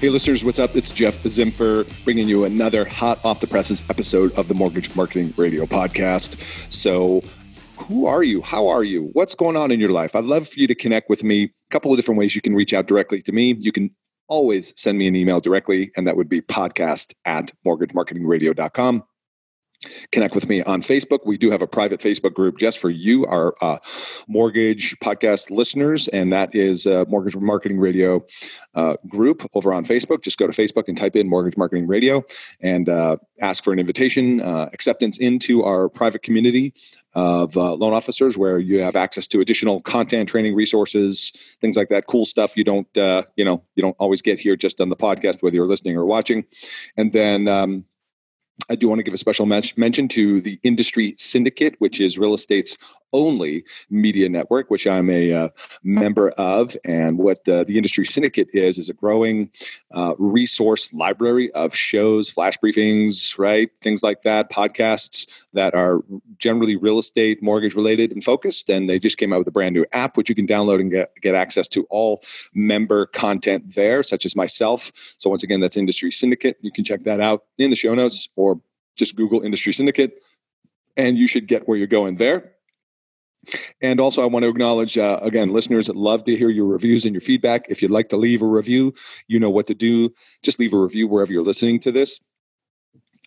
Hey, listeners, what's up? It's Jeff Zimfer bringing you another hot off the presses episode of the Mortgage Marketing Radio podcast. So, who are you? How are you? What's going on in your life? I'd love for you to connect with me. A couple of different ways you can reach out directly to me. You can always send me an email directly, and that would be podcast at mortgagemarketingradio.com. Connect with me on Facebook. We do have a private Facebook group just for you, our uh, mortgage podcast listeners, and that is uh, Mortgage Marketing Radio uh, group over on Facebook. Just go to Facebook and type in Mortgage Marketing Radio and uh, ask for an invitation, uh, acceptance into our private community of loan officers where you have access to additional content training resources things like that cool stuff you don't you know you don't always get here just on the podcast whether you're listening or watching and then um, I do want to give a special mention to the Industry Syndicate, which is real estate's only media network, which I'm a uh, member of. And what uh, the Industry Syndicate is, is a growing uh, resource library of shows, flash briefings, right? Things like that, podcasts that are generally real estate, mortgage related and focused. And they just came out with a brand new app, which you can download and get, get access to all member content there, such as myself. So, once again, that's Industry Syndicate. You can check that out in the show notes or just Google Industry Syndicate. And you should get where you're going there. And also, I want to acknowledge uh, again, listeners that love to hear your reviews and your feedback. If you'd like to leave a review, you know what to do. Just leave a review wherever you're listening to this.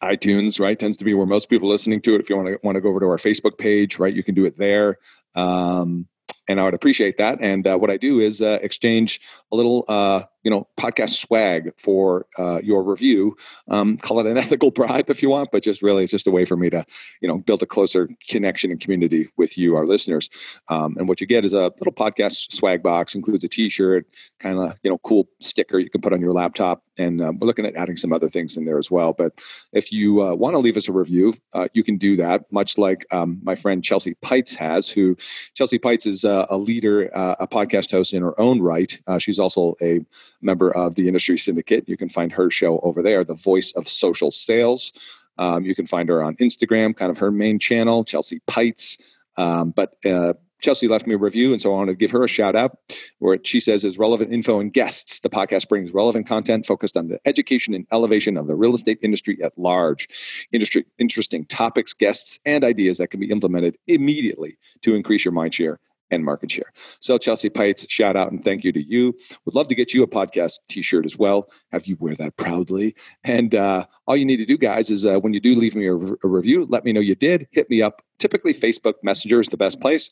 iTunes, right, tends to be where most people are listening to it. If you want to want to go over to our Facebook page, right, you can do it there. Um, and I would appreciate that. And uh, what I do is uh, exchange a little, uh, you know, podcast swag for uh, your review. Um, call it an ethical bribe if you want, but just really, it's just a way for me to, you know, build a closer connection and community with you, our listeners. Um, and what you get is a little podcast swag box, includes a T-shirt, kind of, you know, cool sticker you can put on your laptop. And um, we're looking at adding some other things in there as well. But if you uh, want to leave us a review, uh, you can do that, much like um, my friend Chelsea Peitz has. Who Chelsea Peitz is uh, a leader, uh, a podcast host in her own right. she's also a member of the industry syndicate. You can find her show over there, The Voice of Social Sales. Um, you can find her on Instagram, kind of her main channel, Chelsea Peitz. Um, but uh, Chelsea left me a review, and so I want to give her a shout out where she says is relevant info and guests. The podcast brings relevant content focused on the education and elevation of the real estate industry at large. Industry interesting topics, guests, and ideas that can be implemented immediately to increase your mind share and market share. So, Chelsea Peitz, shout out and thank you to you. Would love to get you a podcast t shirt as well. Have you wear that proudly. And uh, all you need to do, guys, is uh, when you do leave me a, a, review, let me know you did. Hit me up. Typically, Facebook Messenger is the best place.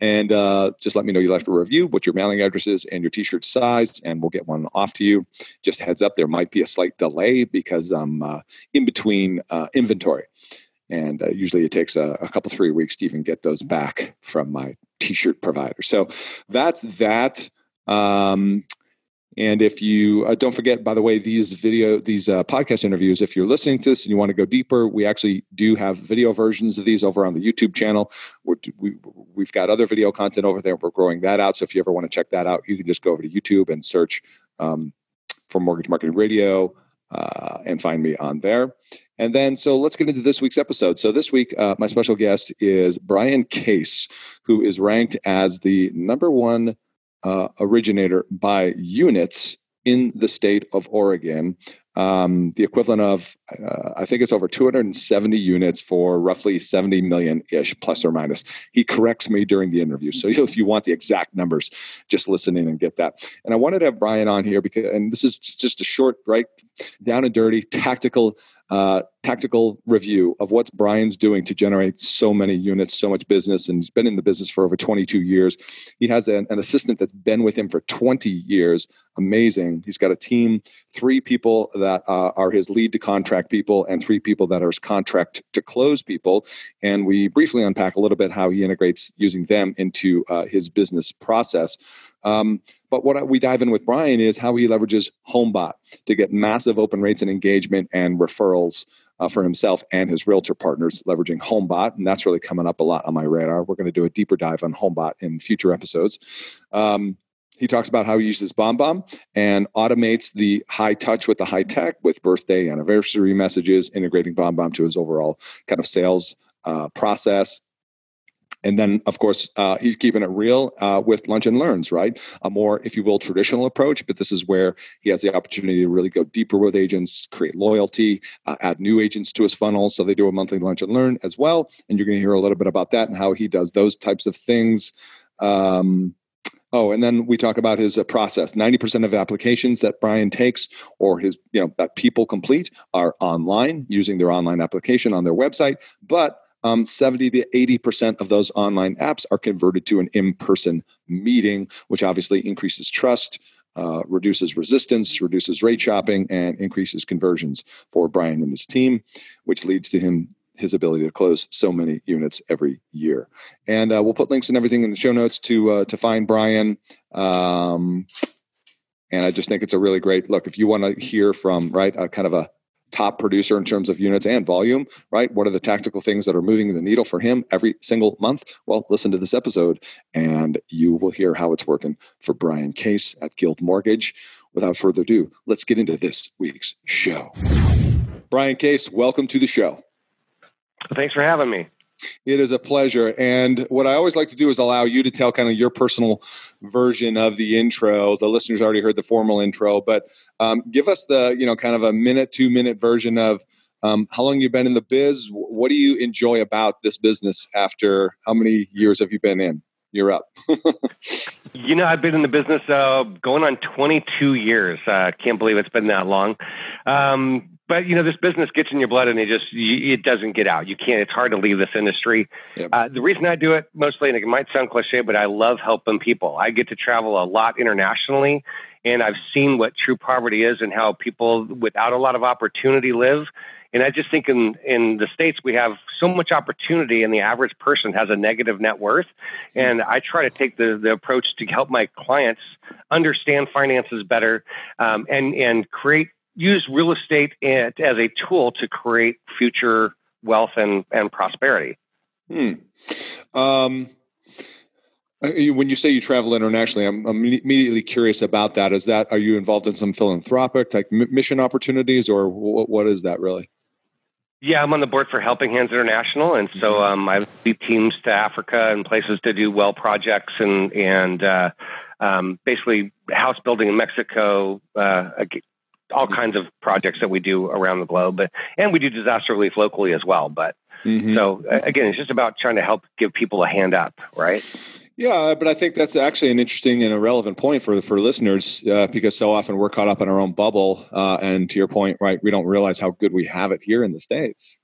And uh, just let me know you left a review, what your mailing address is, and your t shirt size, and we'll get one off to you. Just heads up, there might be a slight delay because I'm uh, in between uh, inventory and uh, usually it takes a, a, couple three weeks to even get those back from my t-shirt provider. So that's that um, and if you uh, don't forget by the way these video these uh, podcast interviews if you're listening to this and you want to go deeper we actually do have video versions of these over on the youtube channel. We're, we, we've got other video content over there. We're growing that out so if you ever want to check that out you can just go over to youtube and search um, for mortgage marketing radio uh, and find me on there. And then, so let's get into this week's episode. So, this week, uh, my special guest is Brian Case, who is ranked as the number one uh, originator by units in the state of Oregon um, the equivalent of uh, I think it's over 270 units for roughly 70 million ish, plus or minus. He corrects me during the interview, so if you want the exact numbers, just listen in and get that. And I wanted to have Brian on here because, and this is just a short, right, down and dirty, tactical uh, tactical review of what Brian's doing to generate so many units, so much business, and he's been in the business for over 22 years. He has an, an, assistant that's been with him for 20 years. Amazing. He's got a team, three people that uh, are his lead to contract people, and three people that are his contract to close people. And we briefly unpack a little bit how he integrates using them into uh, his business process. Um, but what we dive in with Brian is how he leverages HomeBot to get massive open rates and engagement and referrals uh, for himself and his realtor partners, leveraging HomeBot. And that's really coming up a lot on my radar. We're going to do a deeper dive on HomeBot in future episodes. Um, he talks about how he uses BombBomb and automates the high touch with the high tech with birthday, anniversary messages, integrating BombBomb to his overall kind of sales uh, process and then, of course, uh, he's keeping it real uh, with Lunch and Learns, right? A more, if you will, traditional approach. But this is where he has the opportunity to really go deeper with agents, create loyalty, uh, add new agents to his funnel. So they do a monthly Lunch and Learn as well. And you're going to hear a little bit about that and how he does those types of things. Um, Oh, and then we talk about his uh, process. 90% of applications that Brian takes or his, you know, that people complete are online using their online application on their website. But um, 70 to 80% of those online apps are converted to an in person meeting, which obviously increases trust, uh, reduces resistance, reduces rate shopping, and increases conversions for Brian and his team, which leads to him his ability to close so many units every year. And uh, we'll put links and everything in the show notes to uh, to find Brian. Um, and I just think it's a really great look. If you want to hear from right, a kind of a top producer in terms of units and volume, right? What are the tactical things that are moving the needle for him every single month? Well, listen to this episode and you will hear how it's working for Brian Case at Guild Mortgage. Without further ado, let's get into this week's show. Brian Case, welcome to the show. Thanks for having me. It is a pleasure. And what I always like to do is allow you to tell kind of your personal version of the intro. The listeners already heard the formal intro, but um, give us the, you know, kind of a minute, two minute version of um, how long you've been in the biz. What do you enjoy about this business after how many years have you been in? You're up. you know, I've been in the business uh, going on 22 years. I uh, can't believe it's been that long. Um, but you know this business gets in your blood and it just you, it doesn't get out. You can't it's hard to leave this industry. Yep. uh, the reason i do it mostly and it might sound cliche but i love helping people. I get to travel a lot internationally and i've seen what true poverty is and how people without a lot of opportunity live. And i just think in in the states we have so much opportunity and the average person has a negative net worth. And i try to take the the approach to help my clients understand finances better um, and and create use real estate as a tool to create future wealth and, and prosperity. Hmm. Um, uh, when you say you travel internationally, I'm, I'm, immediately curious about that. Is that are you involved in some philanthropic like mission opportunities, or what, what is that really? Yeah, I'm on the board for Helping Hands International, and so mm-hmm. um, I lead teams to Africa and places to do well projects and and uh, um, basically house building in Mexico, uh, all kinds of projects that we do around the globe, but, and we do disaster relief locally as well. But mm-hmm. so again, it's just about trying to help give people a hand up, right? Yeah, but I think that's actually an interesting and a relevant point for for listeners uh, because so often we're caught up in our own bubble, uh, and to your point, right, we don't realize how good we have it here in the states.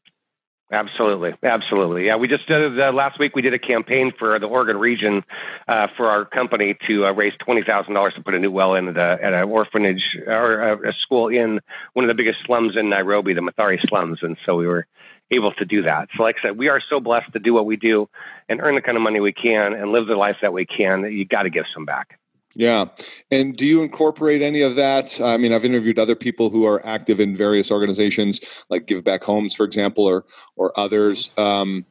Absolutely, absolutely. Yeah, we just did uh, last week. We did a campaign for the Oregon region uh, for our company to uh, raise twenty thousand dollars to put a new well in the, at an orphanage or a, school in one of the biggest slums in Nairobi, the Mathare slums, and so we were able to do that. So, like I said, we are so blessed to do what we do and earn the kind of money we can and live the life that we can. That you got to give some back. Yeah. And do you incorporate any of that? I mean, I've interviewed other people who are active in various organizations like Give Back Homes, for example, or or others. Um,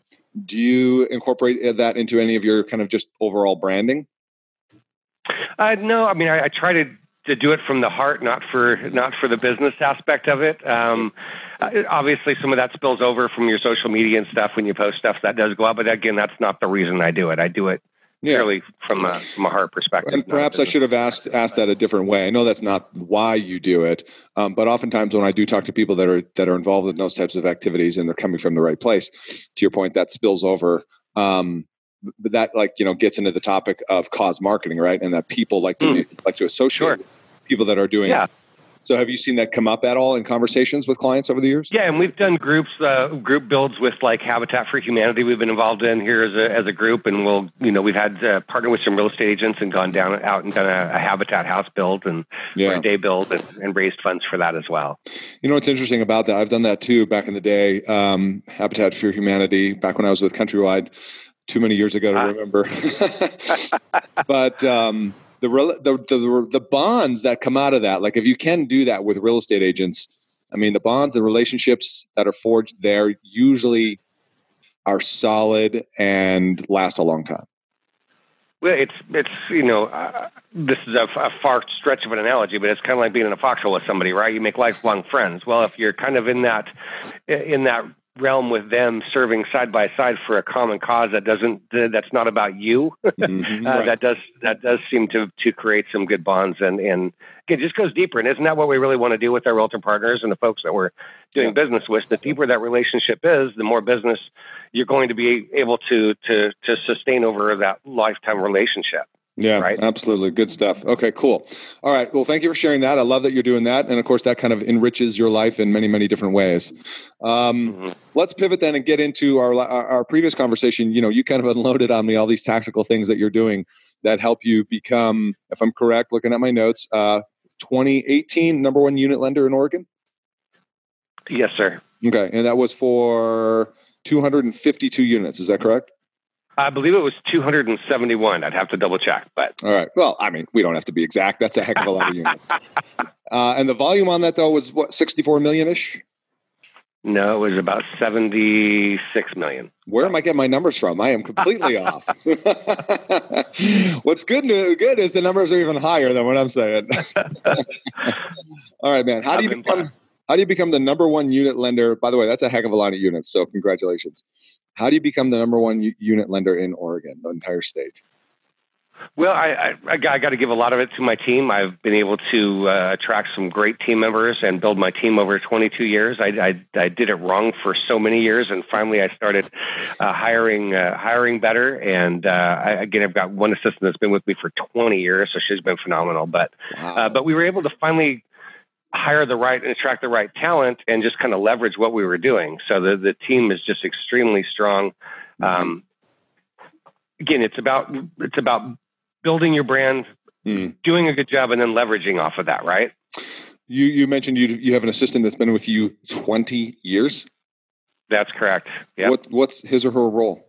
do you incorporate that into any of your kind of just overall branding? Uh, no, I mean, I, I try to to do it from the heart, not for not for the business aspect of it. Um, uh, obviously, some of that spills over from your social media and stuff when you post stuff that does go out. But again, that's not the reason I do it. I do it yeah. purely from a from a heart perspective. And perhaps I should have asked asked that a different way. I know that's not why you do it, um, but oftentimes when I do talk to people that are that are involved in those types of activities and they're coming from the right place, to your point, that spills over. Um, but that like you know gets into the topic of cause marketing, right? And that people like to mm. like to associate sure. people that are doing yeah. So have you seen that come up at all in conversations with clients over the years? Yeah, and we've done groups, uh, group builds with like Habitat for Humanity. We've been involved in here as a, as a group, and we'll, you know, we've had uh, partnered with some real estate agents and gone down out and done a, a Habitat house build and yeah. a day build and, and, raised funds for that as well. You know what's interesting about that? I've done that too back in the day. Um, Habitat for Humanity, back when I was with Countrywide, too many years ago to uh. remember. but um, the, the the the bonds that come out of that, like if you can do that with real estate agents, I mean, the bonds and relationships that are forged there usually are solid and last a long time. Well, it's it's you know uh, this is a, a, far stretch of an analogy, but it's kind of like being in a foxhole with somebody, right? You make lifelong friends. Well, if you're kind of in that in that realm with them serving side by side for a common cause that doesn't that's not about you mm-hmm, uh, right. that does that does seem to to create some good bonds and and it just goes deeper and isn't that what we really want to do with our realtor partners and the folks that we're doing yeah. business with the deeper that relationship is the more business you're going to be able to to to sustain over that lifetime relationship yeah, right? absolutely. Good stuff. Okay, cool. All right. Well, thank you for sharing that. I love that you're doing that. And of course, that kind of enriches your life in many, many different ways. Um, mm-hmm. Let's pivot then and get into our, our previous conversation. You know, you kind of unloaded on me all these tactical things that you're doing that help you become, if I'm correct, looking at my notes, uh, 2018 number one unit lender in Oregon? Yes, sir. Okay. And that was for 252 units. Is that correct? I believe it was 271. I'd have to double check, but all right. Well, I mean, we don't have to be exact. That's a heck of a lot of units. Uh, and the volume on that though was what 64 million ish. No, it was about 76 million. Where am I getting my numbers from? I am completely off. What's good good is the numbers are even higher than what I'm saying. All right, man. How do you become how do you become the number one unit lender? By the way, that's a heck of a lot of units. So congratulations. How do you become the number one unit lender in Oregon, the entire state? Well, I, I, I got to give a lot of it to my team. I've been able to uh, attract some great team members and build my team over 22 years. I, I, I did it wrong for so many years, and finally I started uh, hiring uh, hiring better. And uh, I, again, I've got one assistant that's been with me for 20 years, so she's been phenomenal. But wow. Uh, but we were able to finally hire the right and attract the right talent and just kind of leverage what we were doing. So the, the team is just extremely strong. Mm-hmm. Um, again, it's about, it's about building your brand, mm. doing a good job and then leveraging off of that. Right. You, you mentioned you, you have an assistant that's been with you 20 years. That's correct. Yeah. What, what's his or her role?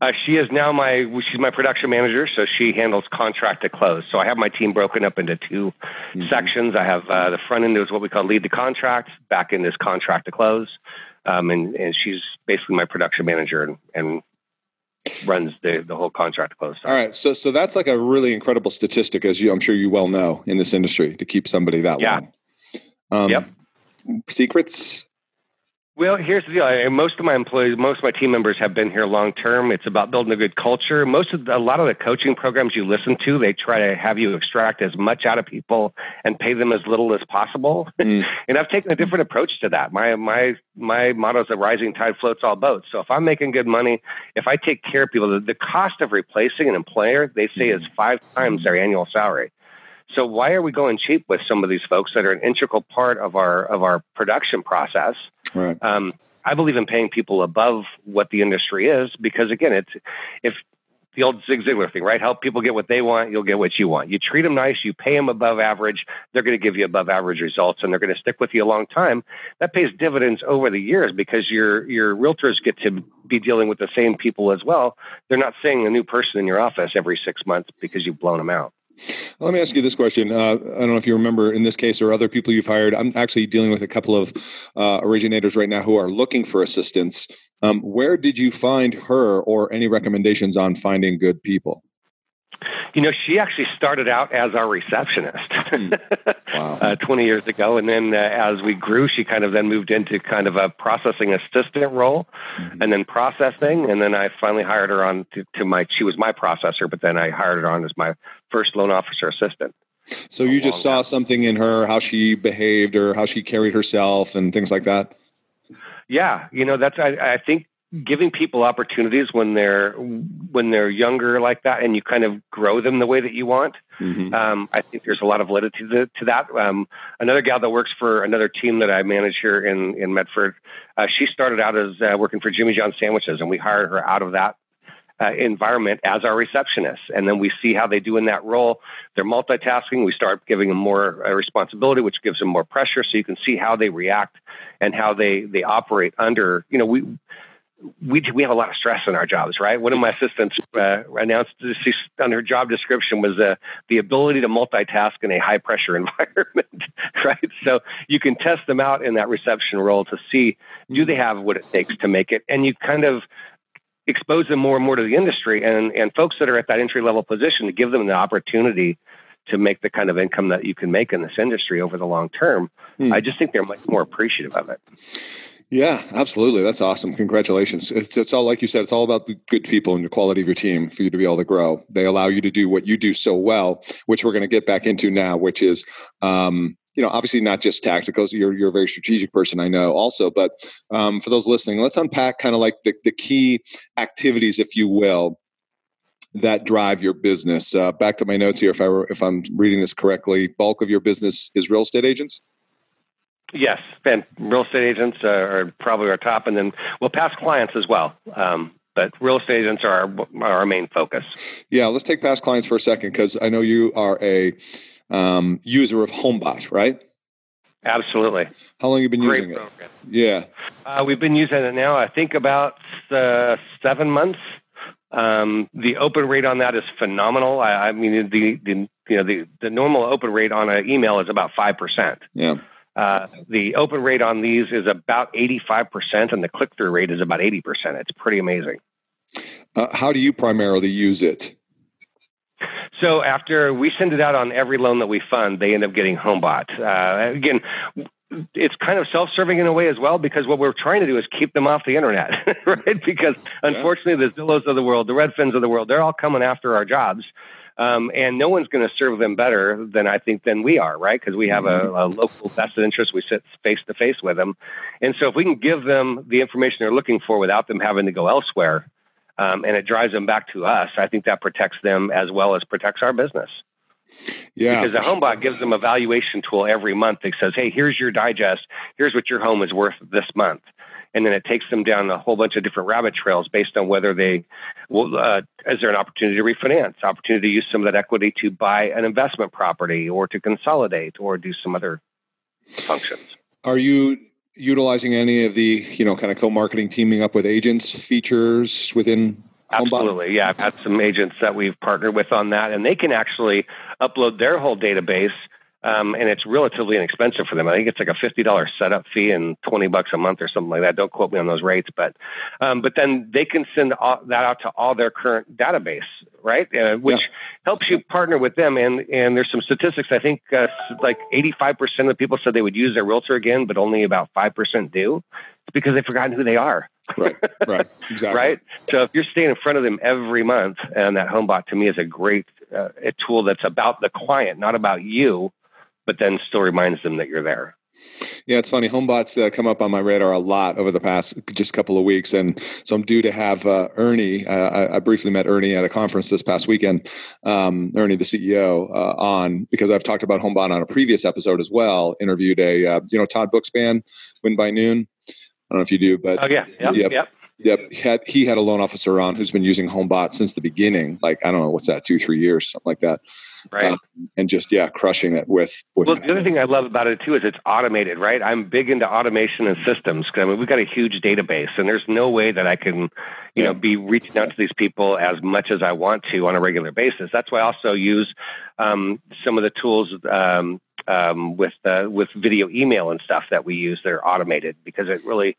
Uh, she is now my she's my production manager, so she handles contract to close. So I have my team broken up into 2 mm-hmm. sections. I have uh, the front end is what we call lead to contract, back end is contract to close, um, and and she's basically my production manager and, and runs the the whole contract to close. All right, so so that's like a really incredible statistic, as you I'm sure you well know in this industry to keep somebody that yeah. long. Um, yep. Secrets well, here's the deal. Most of my employees, most of my team members have been here long term. It's about building a good culture. Most of the, a lot of the coaching programs you listen to, they try to have you extract as much out of people and pay them as little as possible. Mm. and I've taken a different approach to that. My my my motto is a rising tide floats all boats. So if I'm making good money, if I take care of people, the, the cost of replacing an employer, they say, is five times their annual salary. So why are we going cheap with some of these folks that are an integral part of our of our production process? Right. Um, I believe in paying people above what the industry is because again, it's if the old Zig Ziglar thing, right? Help people get what they want, you'll get what you want. You treat them nice, you pay them above average, they're going to give you above average results, and they're going to stick with you a long time. That pays dividends over the years because your your realtors get to be dealing with the same people as well. They're not seeing a new person in your office every six months because you've blown them out. Let me ask you this question. Uh, I don't know if you remember in this case or other people you've hired. I'm actually dealing with a couple of uh, originators right now who are looking for assistance. Um, where did you find her or any recommendations on finding good people? You know, she actually started out as our receptionist Hmm. wow. uh, 20 years ago. And then uh, as we grew, she kind of then moved into kind of a processing assistant role Mhm. and then processing. And then I finally hired her on to, to my, she was my processor, but then I hired her on as my first loan officer assistant. So you just saw time. something in her, how she behaved or how she carried herself and things like that. Yeah. You know, that's, I, I think giving people opportunities when they're, when they're younger like that and you kind of grow them the way that you want. Mhm. Um, I think there's a lot of validity to, to that. Um, another gal that works for another team that I manage here in in Medford, uh, she started out as uh, working for Jimmy John Sandwiches, and we hired her out of that uh, environment as our receptionists. And then we see how they do in that role. They're multitasking. We start giving them more uh, responsibility, which gives them more pressure, so you can see how they react and how they they operate under. You know, we we we have a lot of stress in our jobs, right? One of my assistants uh, announced she's, on her job description was uh, the ability to multitask in a high pressure environment, right? So you can test them out in that reception role to see do they have what it takes to make it, and you kind of expose them more and more to the industry and and folks that are at that entry level position to give them the opportunity to make the kind of income that you can make in this industry over the long term. Hmm. I just think they're much more appreciative of it. Yeah, absolutely. That's awesome. Congratulations. It's, it's all like you said. It's all about the good people and the quality of your team for you to be able to grow. They allow you to do what you do so well, which we're going to get back into now. Which is, um, you know, obviously not just tacticals. You're you're a very strategic person, I know, also. But um, for those listening, let's unpack kind of like the the key activities, if you will, that drive your business. Uh, back to my notes here. If I were, if I'm reading this correctly, bulk of your business is real estate agents. Yes, and real estate agents are, probably our top, and then we'll pass clients as well. Um, but real estate agents are our, are our main focus. Yeah, let's take past clients for a second because I know you are a um, user of HomeBot, right? Absolutely, How long have you been great using it? Yeah, Uh, we've been using it now, I think, about uh, seven months. Um, the open rate on that is phenomenal. I, I mean, the, the you know the the normal open rate on an email is about five percent. yeah. Uh, the open rate on these is about eighty five percent, and the click through rate is about eighty percent. It's pretty amazing. Uh, how do you primarily use it? So after we send it out on every loan that we fund, they end up getting HomeBot. Uh, again, it's kind of self-serving in a way as well because what we're trying to do is keep them off the internet, right? Because unfortunately, the Zillows of the world, the Redfins of the world, they're all coming after our jobs. Um, and no one's going to serve them better than I think than we are, right? Because we have a, a local vested interest. We sit face to face with them, and so if we can give them the information they're looking for without them having to go elsewhere, um, and it drives them back to us, I think that protects them as well as protects our business. Yeah, because the sure. HomeBot gives them a valuation tool every month that says, "Hey, here's your digest. Here's what your home is worth this month." And then it takes them down a whole bunch of different rabbit trails based on whether they, well, uh, is there an opportunity to refinance, opportunity to use some of that equity to buy an investment property or to consolidate or do some other functions. Are you utilizing any of the you know kind of co-marketing, teaming up with agents features within? Absolutely. Yeah. I've had some agents that we've partnered with on that, and they can actually upload their whole database. Um, and it's relatively inexpensive for them. I think it's like a fifty dollars setup fee and twenty bucks a month or something like that. Don't quote me on those rates, but um, but then they can send all, that out to all their current database, right? Uh, which Yeah. helps you partner with them. And and there's some statistics. I think uh, like eighty five percent of the people said they would use their realtor again, but only about five percent do. It's because they've forgotten who they are. Right, right, exactly. Right. So if you're staying in front of them every month, and that HomeBot to me is a great uh, a tool that's about the client, not about you, but then still reminds them that you're there. Yeah, it's funny. Homebots uh, come up on my radar a lot over the past just couple of weeks, and so I'm due to have uh, Ernie. Uh, I, I briefly met Ernie at a conference this past weekend. Um, Ernie, the CEO, uh, on because I've talked about Homebot on a previous episode as well. Interviewed a uh, you know Todd Bookspan, Win by Noon. I don't know if you do, but Oh yeah. Yep. Yep. Yep. Yep, he had he had a loan officer on who's been using HomeBot since the beginning. Like I don't know what's that, two three years, something like that, Right. Um, and just yeah, crushing it with with. Well, the other thing I love about it too is it's automated, right? I'm big into automation and systems. 'cause, I mean, we've got a huge database, and there's no way that I can, you Yeah. know, be reaching out to these people as much as I want to on a regular basis. That's why I also use um, some of the tools um, um, with uh, with video email and stuff that we use that are automated because it really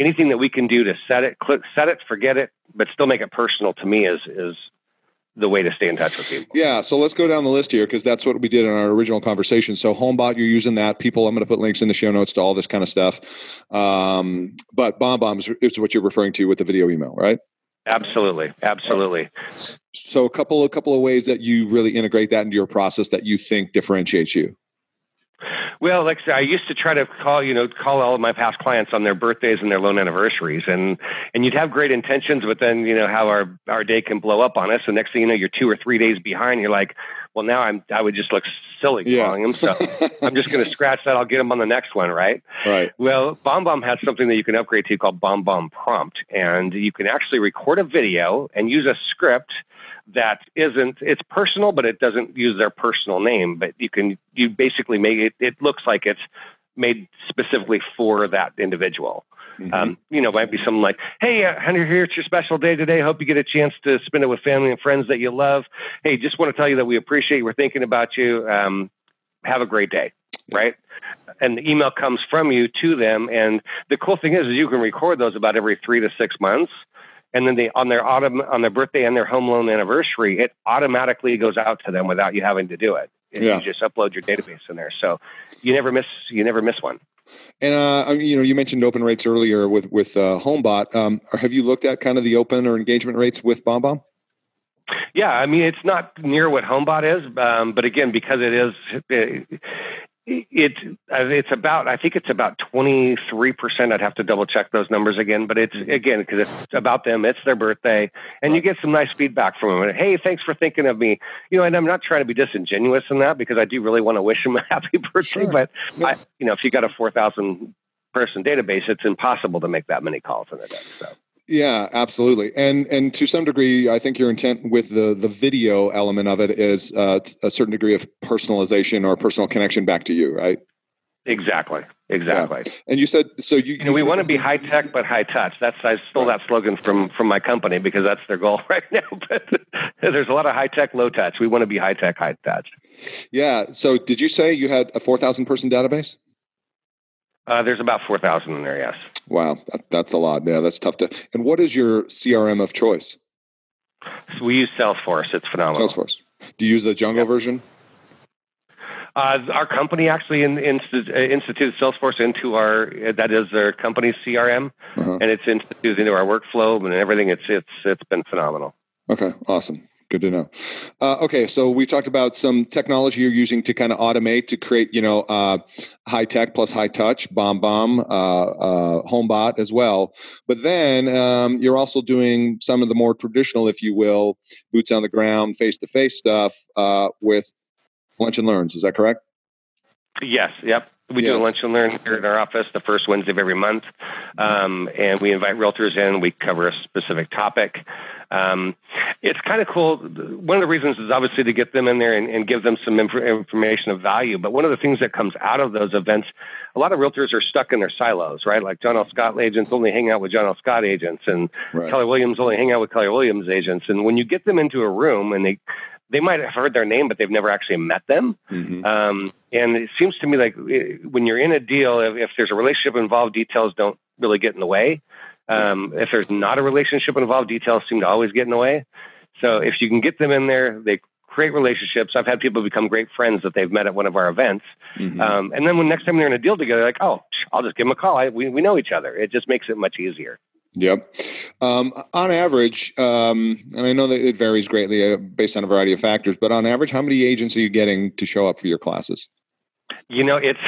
anything that we can do to set it, click, set it, forget it, but still make it personal to me is is the way to stay in touch with people. Yeah, so let's go down the list here because that's what we did in our original conversation. So HomeBot, you're using that. People, I'm going to put links in the show notes to all this kind of stuff. Um, but BombBomb is, is what you're referring to with the video email, right? Absolutely, absolutely. So a couple a couple of ways that you really integrate that into your process that you think differentiates you. Well, like I said, I used to try to call, you know, call all of my past clients on their birthdays and their loan anniversaries, and and you'd have great intentions, but then you know how our our day can blow up on us, and next thing you know, you're two or three days behind. You're like, well, now I'm I would just look silly Yeah. calling them, so I'm just going to scratch that. I'll get them on the next one, right? Right. Well, BombBomb has something that you can upgrade to called BombBomb Prompt, and you can actually record a video and use a script that isn't it's personal, but it doesn't use their personal name. But you can you basically make it. It looks like it's made specifically for that individual. Mhm. Um, you know, might be something like, "Hey, uh, Hunter, here it's your special day today. Hope you get a chance to spend it with family and friends that you love. Hey, just want to tell you that we appreciate you. We're thinking about you. Um, have a great day." Right, and the email comes from you to them. And the cool thing is, is you can record those about every three to six months, and then they on their autumn on their birthday and their home loan anniversary, it automatically goes out to them without you having to do it. Yeah. You just upload your database in there, so you never miss you never miss one. And uh, you know, you mentioned open rates earlier with with uh, HomeBot. Um, have you looked at kind of the open or engagement rates with BombBomb? Yeah, I mean it's not near what HomeBot is, um, but again, because it is, it, uh, it's about I think it's about twenty three percent. I'd have to double check those numbers again, but it's again because it's about them. It's their birthday, and you get some nice feedback from them. Hey, thanks for thinking of me. You know, and I'm not trying to be disingenuous in that because I do really want to wish them a happy birthday. Sure. But Yeah. I, you know, if you got a four thousand person database, it's impossible to make that many calls in a day. So. Yeah, absolutely. And and to some degree, I think your intent with the the video element of it is uh, a certain degree of personalization or personal connection back to you, right? Exactly. Exactly. And you said so. You, You know, we want to be high tech but high touch. That's I stole that slogan from from my company because that's their goal right now. But there's a lot of high tech, low touch. We want to be high tech, high touch. Yeah. So did you say you had a four thousand person database? Uh, there's about four thousand in there. Yes. Wow, that, that's a lot. Yeah, that's tough to. And what is your CRM of choice? So we use Salesforce. It's phenomenal. Salesforce. Do you use the Jungo version? Uh, our company actually in, insti- uh, instituted Salesforce into our that is their company's CRM, Uh-huh. and it's instituted into our workflow and everything. It's it's it's been phenomenal. Okay, awesome. Good to know. Uh, okay, so we talked about some technology you're using to kind of automate to create, you know, uh, high tech plus high touch, bomb bomb, uh, uh, HomeBot as well. But then um, you're also doing some of the more traditional, if you will, boots on the ground, face to face stuff uh, with Lunch and Learns. Is that correct? Yes, yep. We do a lunch and learn here in our office the first Wednesday of every month, um, and we invite realtors in. We cover a specific topic. Um, it's kind of cool. One of the reasons is obviously to get them in there and, and give them some inf- information of value. But one of the things that comes out of those events, a lot of realtors are stuck in their silos, right? Like John L. Scott agents only hang out with John L. Scott agents, and Right. Keller Williams only hang out with Keller Williams agents. And when you get them into a room and they they might have heard their name, but they've never actually met them. Mhm. Um, and it seems to me like eh, when you're in a deal, if, if there's a relationship involved, details don't really get in the way. Um, if there's not a relationship involved, details seem to always get in the way. So if you can get them in there, they create relationships. I've had people become great friends that they've met at one of our events. Mhm. Um, and then when next time they're in a deal together, they're like, oh, I'll just give them a call. I, we, we know each other. It just makes it much easier. Yep. Um, on average, um, and I know that it varies greatly uh, based on a variety of factors, but on average, how many agents are you getting to show up for your classes? You know, it's,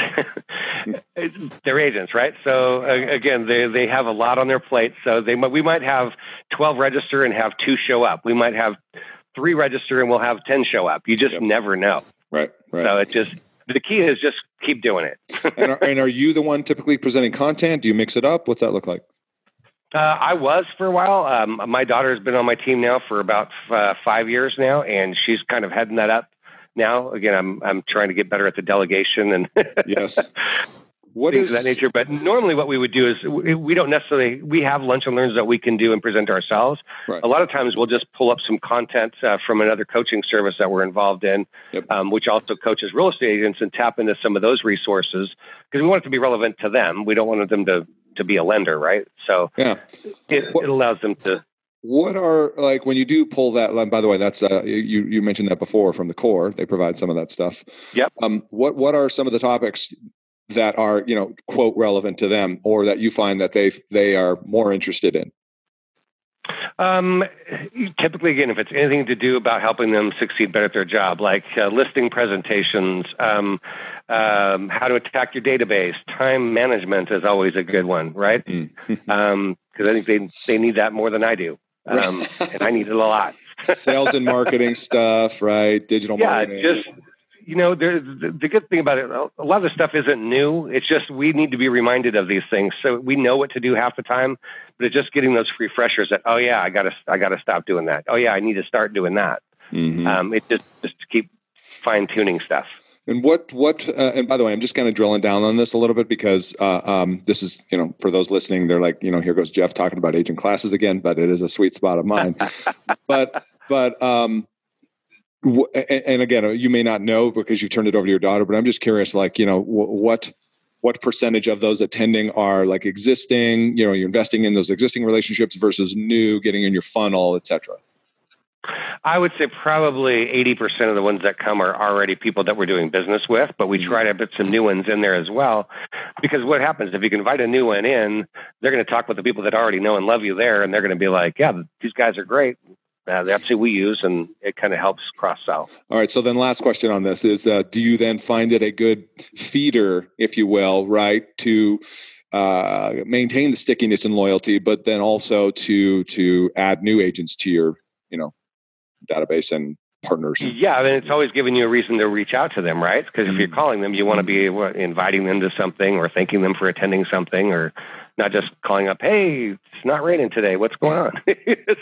it's they're agents, right? So uh, again, they they have a lot on their plate. So they we might have twelve register and have two show up. We might have three register and we'll have ten show up. You just Yep. never know. Right. Right. So it just the key is just keep doing it. and, are, and are you the one typically presenting content? Do you mix it up? What's that look like? Uh, I was for a while. Um, my daughter has been on my team now for about uh, five years now, and she's kind of heading that up now. Again, I'm I'm trying to get better at the delegation and Yes. What things is of that nature. But normally, what we would do is we, we don't necessarily we have lunch and learns that we can do and present ourselves. Right. A lot of times, we'll just pull up some content uh, from another coaching service that we're involved in, Yep. um, which also coaches real estate agents, and tap into some of those resources because we want it to be relevant to them. We don't want them to to be a lender, right? So Yeah. it, What- it allows them to what are like when you do pull that line by the way that's uh, you you mentioned that before from the core they provide some of that stuff yep um, what what are some of the topics that are you know quote relevant to them or that you find that they they are more interested in um, typically, again, if it's anything to do about helping them succeed better at their job, like uh, listing presentations, um, um, how to attack your database, time management is always a good one, right? Because mm. um, I think they they need that more than I do, um, and I need it a lot. Sales and marketing stuff, right? Digital yeah, marketing. just you know, the, the good thing about it, a lot of the stuff isn't new. It's just we need to be reminded of these things, so we know what to do half the time. But it's just getting those refreshers that, oh yeah, I gotta, I gotta stop doing that. Oh yeah, I need to start doing that. Mm-hmm. Um, it just, just to keep fine tuning stuff. And what, what, uh, and by the way, I'm just kind of drilling down on this a little bit because uh, um, this is, you know, for those listening, they're like, you know, here goes Jeff talking about agent classes again, but it is a sweet spot of mine. but, but um, and again, uh, you may not know because you turned it over to your daughter, but I'm just curious, like, you know, what what percentage of those attending are like existing, you know, you're investing in those existing relationships versus new, getting in your funnel, et cetera? I would say probably 80% of the ones that come are already people that we're doing business with, but we mm-hmm. try to put some new ones in there as well. Because what happens if you can invite a new one in, they're going to talk with the people that already know and love you there, and they're going to be like, yeah, these guys are great uh, that's who we use, and it kind of helps cross sell. All right. So then, last question on this is: uh, Do you then find it a good feeder, if you will, right, to uh, maintain the stickiness and loyalty, but then also to to add new agents to your, you know, database and partners? Yeah, I mean, it's always giving you a reason to reach out to them, right? Because if you're mm-hmm. calling them, you want to be inviting them to something or thanking them for attending something or not just calling up, hey, it's not raining today. What's going on?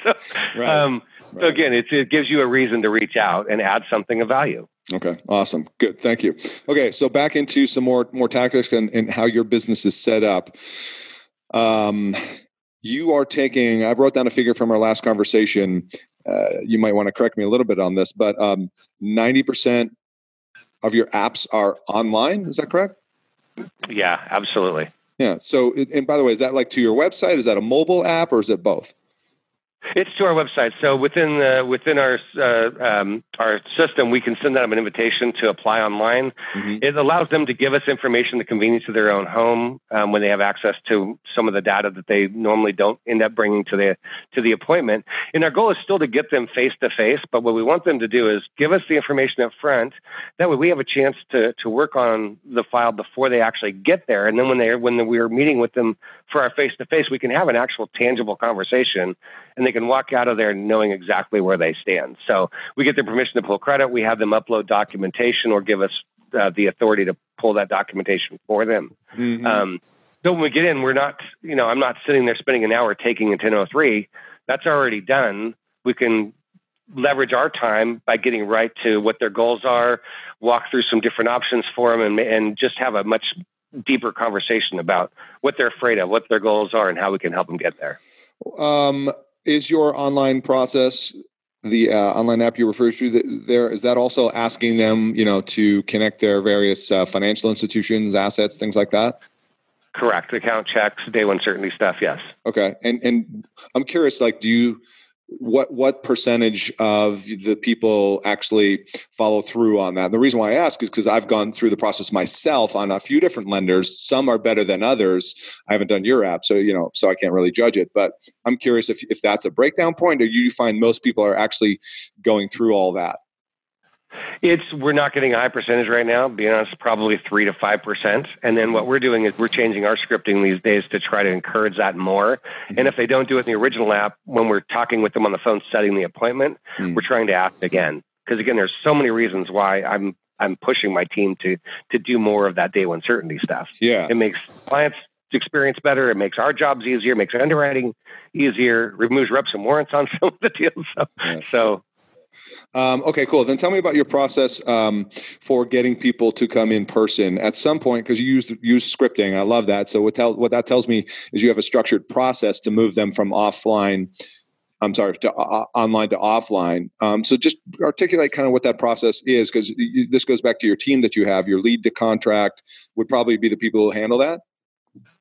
so, right. Um, right. so again, it, it gives you a reason to reach out and add something of value. Okay, awesome, good, thank you. Okay, so back into some more more tactics and, and how your business is set up. Um, you are taking. I wrote down a figure from our last conversation. Uh, you might want to correct me a little bit on this, but um, ninety percent of your apps are online. Is that correct? Yeah, absolutely. Yeah. So, and by the way, is that like to your website? Is that a mobile app or is it both? It's to our website. So within the, within our uh, um, our system, we can send them an invitation to apply online. Mm-hmm. It allows them to give us information the convenience of their own home um, when they have access to some of the data that they normally don't end up bringing to the to the appointment. And our goal is still to get them face to face. But what we want them to do is give us the information up front. That way, we have a chance to to work on the file before they actually get there. And then when they when we're meeting with them for our face to face, we can have an actual tangible conversation and they can walk out of there knowing exactly where they stand. So we get their permission to pull credit. We have them upload documentation or give us uh, the authority to pull that documentation for them. Mm-hmm. Um, so when we get in, we're not, you know, I'm not sitting there spending an hour taking a 1003. That's already done. We can leverage our time by getting right to what their goals are, walk through some different options for them, and, and just have a much deeper conversation about what they're afraid of, what their goals are, and how we can help them get there. Um, is your online process the uh, online app you refer to there is that also asking them you know to connect their various uh, financial institutions assets things like that? Correct. Account checks day one certainty stuff yes. Okay. And and i'm curious like do you what what percentage of the people actually follow through on that? And the reason why I ask is because I've gone through the process myself on a few different lenders. Some are better than others. I haven't done your app, so you know, so I can't really judge it. But I'm curious if if that's a breakdown point, or you find most people are actually going through all that. It's we're not getting a high percentage right now. Being honest, probably three to five percent. And then what we're doing is we're changing our scripting these days to try to encourage that more. Mm-hmm. And if they don't do it in the original app, when we're talking with them on the phone, setting the appointment, mm-hmm. we're trying to ask again. Because again, there's so many reasons why I'm I'm pushing my team to to do more of that day one certainty stuff. Yeah, it makes clients experience better. It makes our jobs easier. Makes underwriting easier. Removes reps and warrants on some of the deals. So, yes. so um, okay, cool. Then tell me about your process um, for getting people to come in person at some point because you use use scripting. I love that. So what tell what that tells me is you have a structured process to move them from offline. I'm sorry, to uh, online to offline. Um, so just articulate kind of what that process is because this goes back to your team that you have. Your lead to contract would probably be the people who handle that.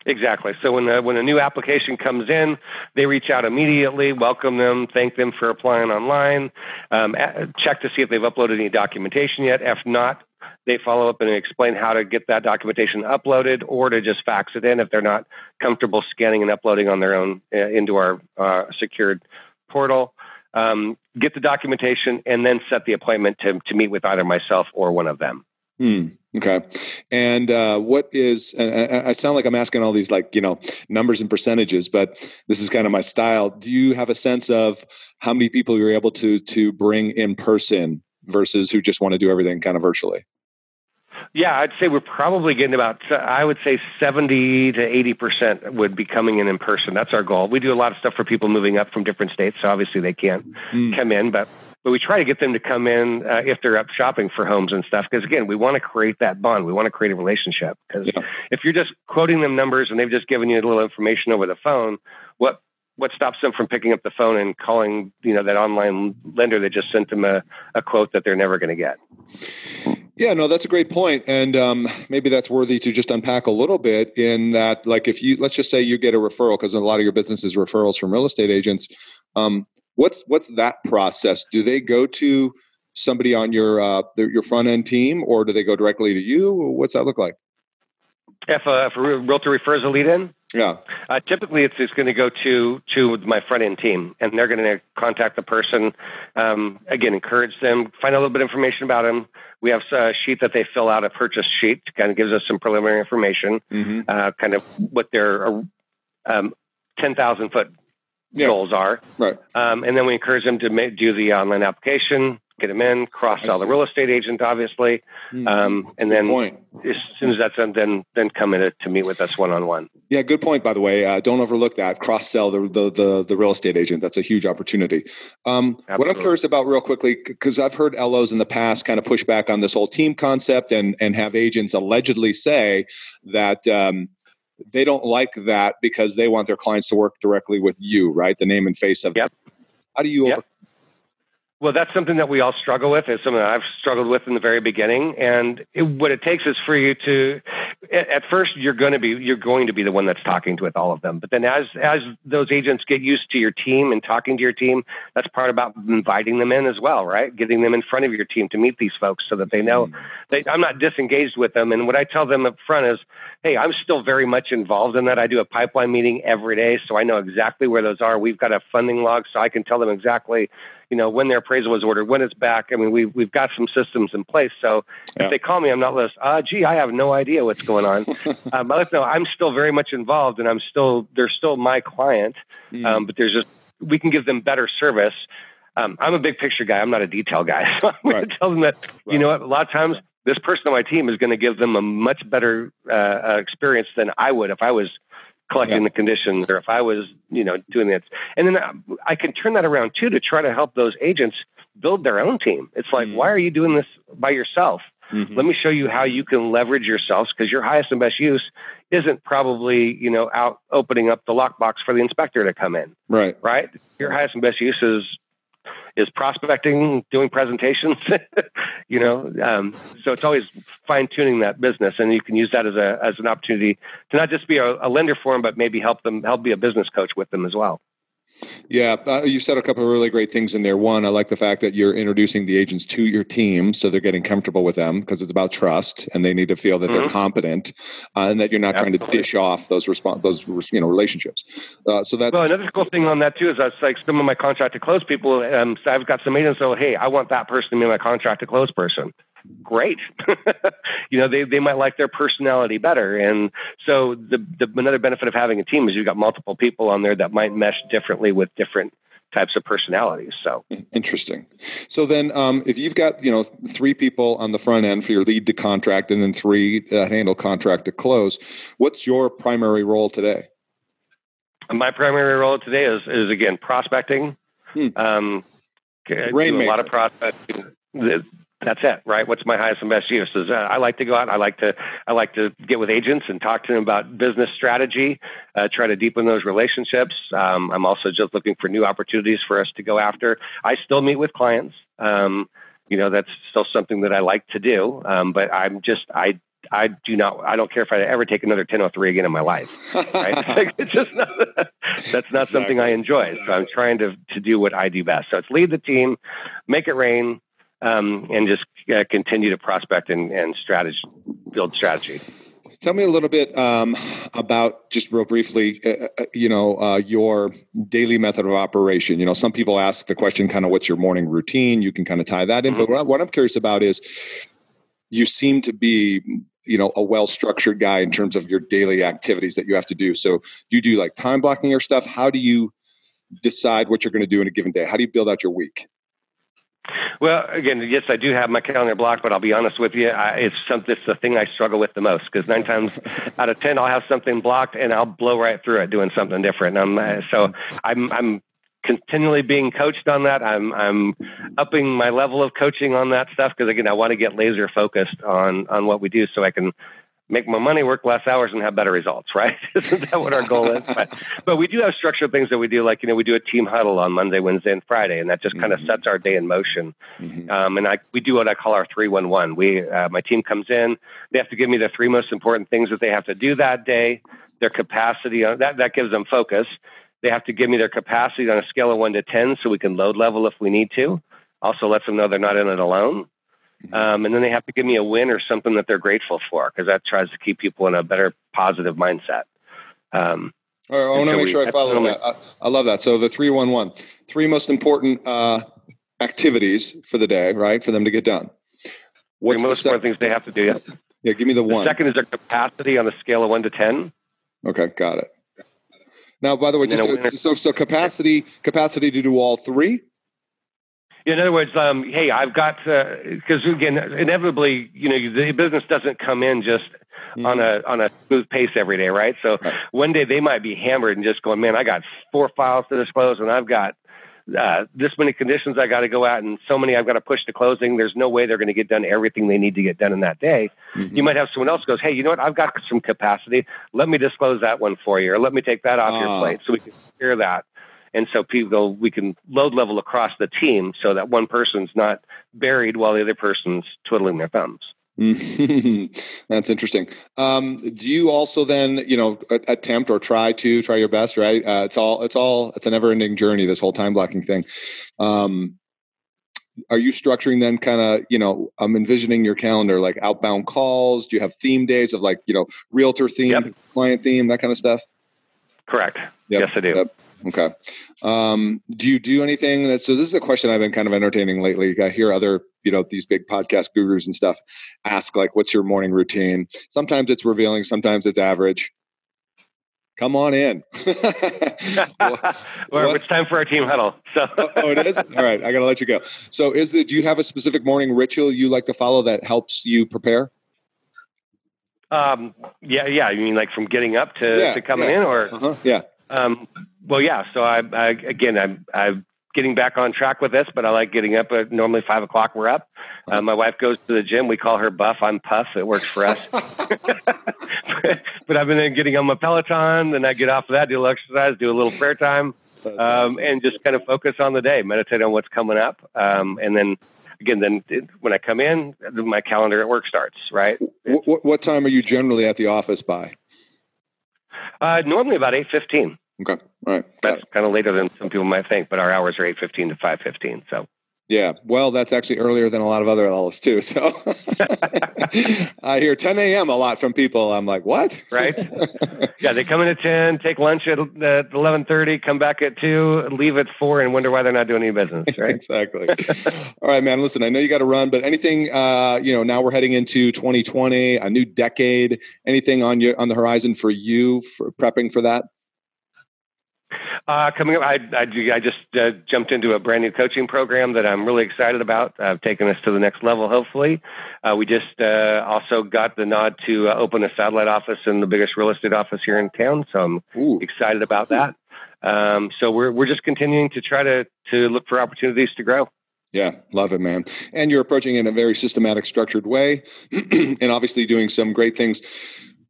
Exactly. So when a, when a new application comes in, they reach out immediately, welcome them, thank them for applying online, um, check to see if they've uploaded any documentation yet. If not, they follow up and explain how to get that documentation uploaded or to just fax it in if they're not comfortable scanning and uploading on their own uh, into our uh, secured portal. Um, get the documentation and then set the appointment to, to meet with either myself or one of them. Hmm. Okay. And uh, what is? I sound like I'm asking all these like you know numbers and percentages, but this is kind of my style. Do you have a sense of how many people you're able to to bring in person versus who just want to do everything kind of virtually? Yeah, I'd say we're probably getting about, I would say 70 to 80% would be coming in in person. That's our goal. We do a lot of stuff for people moving up from different states. So obviously they can't mm. come in, but but we try to get them to come in uh, if they're up shopping for homes and stuff. Because again, we want to create that bond. We want to create a relationship. Because yeah. if you're just quoting them numbers and they've just given you a little information over the phone, what what stops them from picking up the phone and calling you know that online lender that just sent them a, a quote that they're never going to get? Yeah, no, that's a great point, and um, maybe that's worthy to just unpack a little bit. In that, like, if you let's just say you get a referral because a lot of your business is referrals from real estate agents. Um, What's what's that process? Do they go to somebody on your uh, your front end team, or do they go directly to you? What's that look like? If a, if a realtor refers a lead in, yeah, uh, typically it's, it's going to go to to my front end team, and they're going to contact the person. Um, again, encourage them, find a little bit of information about them. We have a sheet that they fill out, a purchase sheet, kind of gives us some preliminary information, mm-hmm. uh, kind of what their um, ten thousand foot yeah. goals are. Right. Um, and then we encourage them to make, do the online application, get them in, cross sell the real estate agent, obviously. Mm-hmm. Um, and good then point. as soon as that's done, then then come in to meet with us one on one. Yeah, good point. By the way, uh, don't overlook that cross sell the, the, the the real estate agent. That's a huge opportunity. Um, what I'm curious about, real quickly, because I've heard LOs in the past kind of push back on this whole team concept and and have agents allegedly say that. They don't like that because they want their clients to work directly with you, right? The name and face of yep. How do you yep. Well, that's something that we all struggle with. It's something that I've struggled with in the very beginning. And it, what it takes is for you to, at first, you're going to be you're going to be the one that's talking to with all of them. But then, as as those agents get used to your team and talking to your team, that's part about inviting them in as well, right? Getting them in front of your team to meet these folks so that they know mm. they, I'm not disengaged with them. And what I tell them up front is, hey, I'm still very much involved in that. I do a pipeline meeting every day, so I know exactly where those are. We've got a funding log, so I can tell them exactly you know, when their appraisal was ordered, when it's back. I mean, we've, we've got some systems in place. So yeah. if they call me, I'm not less, uh, gee, I have no idea what's going on. um, I let know I'm still very much involved and I'm still, they're still my client. Mm. Um, but there's just, we can give them better service. Um, I'm a big picture guy. I'm not a detail guy. So I'm right. going to tell them that, right. you know what, a lot of times this person on my team is going to give them a much better uh, uh, experience than I would if I was collecting yeah. the conditions or if I was, you know, doing this. And then I can turn that around too to try to help those agents build their own team. It's like, mm-hmm. why are you doing this by yourself? Mm-hmm. Let me show you how you can leverage yourselves because your highest and best use isn't probably, you know, out opening up the lockbox for the inspector to come in. Right. Right. Your highest and best use is is prospecting, doing presentations, you know. Um, so it's always fine tuning that business, and you can use that as a as an opportunity to not just be a, a lender for them, but maybe help them help be a business coach with them as well. Yeah, uh, you said a couple of really great things in there. One, I like the fact that you're introducing the agents to your team, so they're getting comfortable with them because it's about trust, and they need to feel that mm-hmm. they're competent, uh, and that you're not Absolutely. trying to dish off those response those you know relationships. Uh, so that's well. Another cool thing on that too is that's like some of my contract to close people. Um, so I've got some agents. So hey, I want that person to be my contract to close person great. you know, they, they might like their personality better. And so the, the another benefit of having a team is you've got multiple people on there that might mesh differently with different types of personalities. So interesting. So then, um, if you've got you know three people on the front end for your lead to contract, and then three that handle contract to close, what's your primary role today? My primary role today is is again prospecting. Hmm. Um, a lot of prospecting that's it, right? What's my highest and best use? Is uh, I like to go out. I like to I like to get with agents and talk to them about business strategy. Uh, try to deepen those relationships. Um, I'm also just looking for new opportunities for us to go after. I still meet with clients. Um, you know, that's still something that I like to do. Um, but I'm just I I do not. I don't care if I ever take another 1003 again in my life. Right? it's just not, that's not exactly. something I enjoy. So I'm trying to to do what I do best. So it's lead the team, make it rain, um, and just uh, continue to prospect and, and strategy, build strategy. Tell me a little bit um, about just real briefly, uh, uh, you know, uh, your daily method of operation. You know, some people ask the question, kind of, what's your morning routine? You can kind of tie that in. Mm-hmm. But what I'm curious about is, you seem to be, you know, a well structured guy in terms of your daily activities that you have to do. So, do you do like time blocking your stuff? How do you decide what you're going to do in a given day? How do you build out your week? Well, again, yes, I do have my calendar blocked, but I'll be honest with you, I, it's something. It's the thing I struggle with the most because nine times out of ten, I'll have something blocked and I'll blow right through it doing something different. And I'm, uh, so I'm I'm continually being coached on that. I'm I'm upping my level of coaching on that stuff because again, I want to get laser focused on on what we do so I can make more money, work less hours, and have better results, right? Isn't that what our goal is? But, but we do have structured things that we do, like, you know, we do a team huddle on Monday, Wednesday, and Friday, and that just kind of mm-hmm. sets our day in motion. Mm-hmm. Um, and I, we do what I call our 311. We, uh, my team comes in, they have to give me the three most important things that they have to do that day, their capacity, on, that, that gives them focus. They have to give me their capacity on a scale of one to 10 so we can load level if we need to. Also lets them know they're not in it alone. Mm-hmm. Um, and then they have to give me a win or something that they're grateful for because that tries to keep people in a better positive mindset. Um, I want to make sure I follow that. I, I, love that. So the 311, three most important uh, activities for the day, right? For them to get done. What's the most important things they have to do? Yeah. Yeah. Give me the, the one. Second is their capacity on a scale of one to 10. Okay. Got it. Now, by the way, just to, so, so capacity, capacity to do all three in other words, um, hey, I've got because again, inevitably, you know, the business doesn't come in just mm-hmm. on a on a smooth pace every day, right? So right. one day they might be hammered and just going, man, I got four files to disclose, and I've got uh, this many conditions I got to go out, and so many I've got to push to closing. There's no way they're going to get done everything they need to get done in that day. Mm-hmm. You might have someone else goes, hey, you know what? I've got some capacity. Let me disclose that one for you, or let me take that off uh. your ah. plate so we can clear that. And so people, we can load level across the team so that one person's not buried while the other person's twiddling their thumbs. That's interesting. Um, do you also then, you know, attempt or try to try your best? Right? Uh, it's all, it's all, it's a never-ending journey. This whole time blocking thing. Um, are you structuring then kind of you know i'm envisioning your calendar like outbound calls do you have theme days of like you know realtor theme yep. client theme that kind of stuff correct yep. yes i do yep. Okay. Um, do you do anything that, so this is a question I've been kind of entertaining lately. I hear other, you know, these big podcast gurus and stuff ask like, what's your morning routine? Sometimes it's revealing, sometimes it's average. Come on in. well, it's time for our team huddle. So oh, oh, it is. All right, I got to let you go. So, is the do you have a specific morning ritual you like to follow that helps you prepare? Um, yeah, yeah. You mean like from getting up to, yeah, to coming yeah. in, or uh-huh, yeah. Um, well, yeah. So I, I again, I'm, I'm getting back on track with this, but I like getting up at normally five o'clock. We're up. Uh, my wife goes to the gym. We call her Buff. I'm Puff. It works for us. but I've been getting on my Peloton, then I get off of that, do a little exercise, do a little prayer time, um, awesome. and just kind of focus on the day, meditate on what's coming up, um, and then again, then when I come in, my calendar at work starts. Right. What, what time are you generally at the office by? Uh, normally about eight fifteen. Okay, all right. That's kind of later than some people might think, but our hours are eight fifteen to five fifteen. So. Yeah, well, that's actually earlier than a lot of other LLs too. So I hear 10 a.m. a lot from people. I'm like, what? Right? Yeah, they come in at 10, take lunch at, at 11:30, come back at two, leave at four, and wonder why they're not doing any business. Right? exactly. All right, man. Listen, I know you got to run, but anything? Uh, you know, now we're heading into 2020, a new decade. Anything on your on the horizon for you for prepping for that? Uh, coming up, I, I, I just uh, jumped into a brand new coaching program that I'm really excited about. I've taken us to the next level, hopefully. Uh, we just uh, also got the nod to uh, open a satellite office in the biggest real estate office here in town. So I'm Ooh. excited about that. Um, so we're, we're just continuing to try to, to look for opportunities to grow. Yeah, love it, man. And you're approaching it in a very systematic, structured way, and obviously doing some great things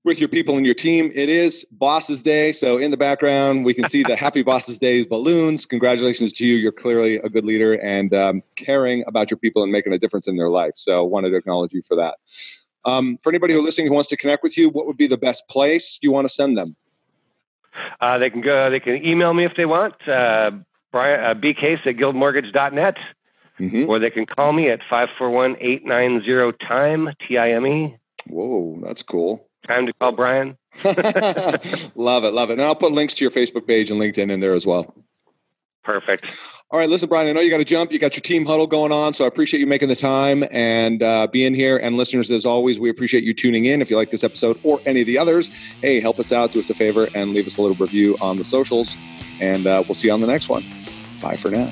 with your people and your team. It is Bosses Day. So in the background, we can see the Happy Bosses Day balloons. Congratulations to you. You're clearly a good leader and um, caring about your people and making a difference in their life. So wanted to acknowledge you for that. Um, for anybody who's listening who wants to connect with you, what would be the best place you want to send them? Uh, they can go. They can email me if they want. Uh, Brian uh, bcase at guildmortgage.net, mm-hmm. or they can call me at 541-890 time T I M E. Whoa, that's cool. Time to call Brian. love it, love it. And I'll put links to your Facebook page and LinkedIn in there as well. Perfect. All right, listen, Brian. I know you got to jump. You got your team huddle going on, so I appreciate you making the time and uh, being here. And listeners, as always, we appreciate you tuning in. If you like this episode or any of the others, hey, help us out, do us a favor, and leave us a little review on the socials. And uh, we'll see you on the next one. Bye for now.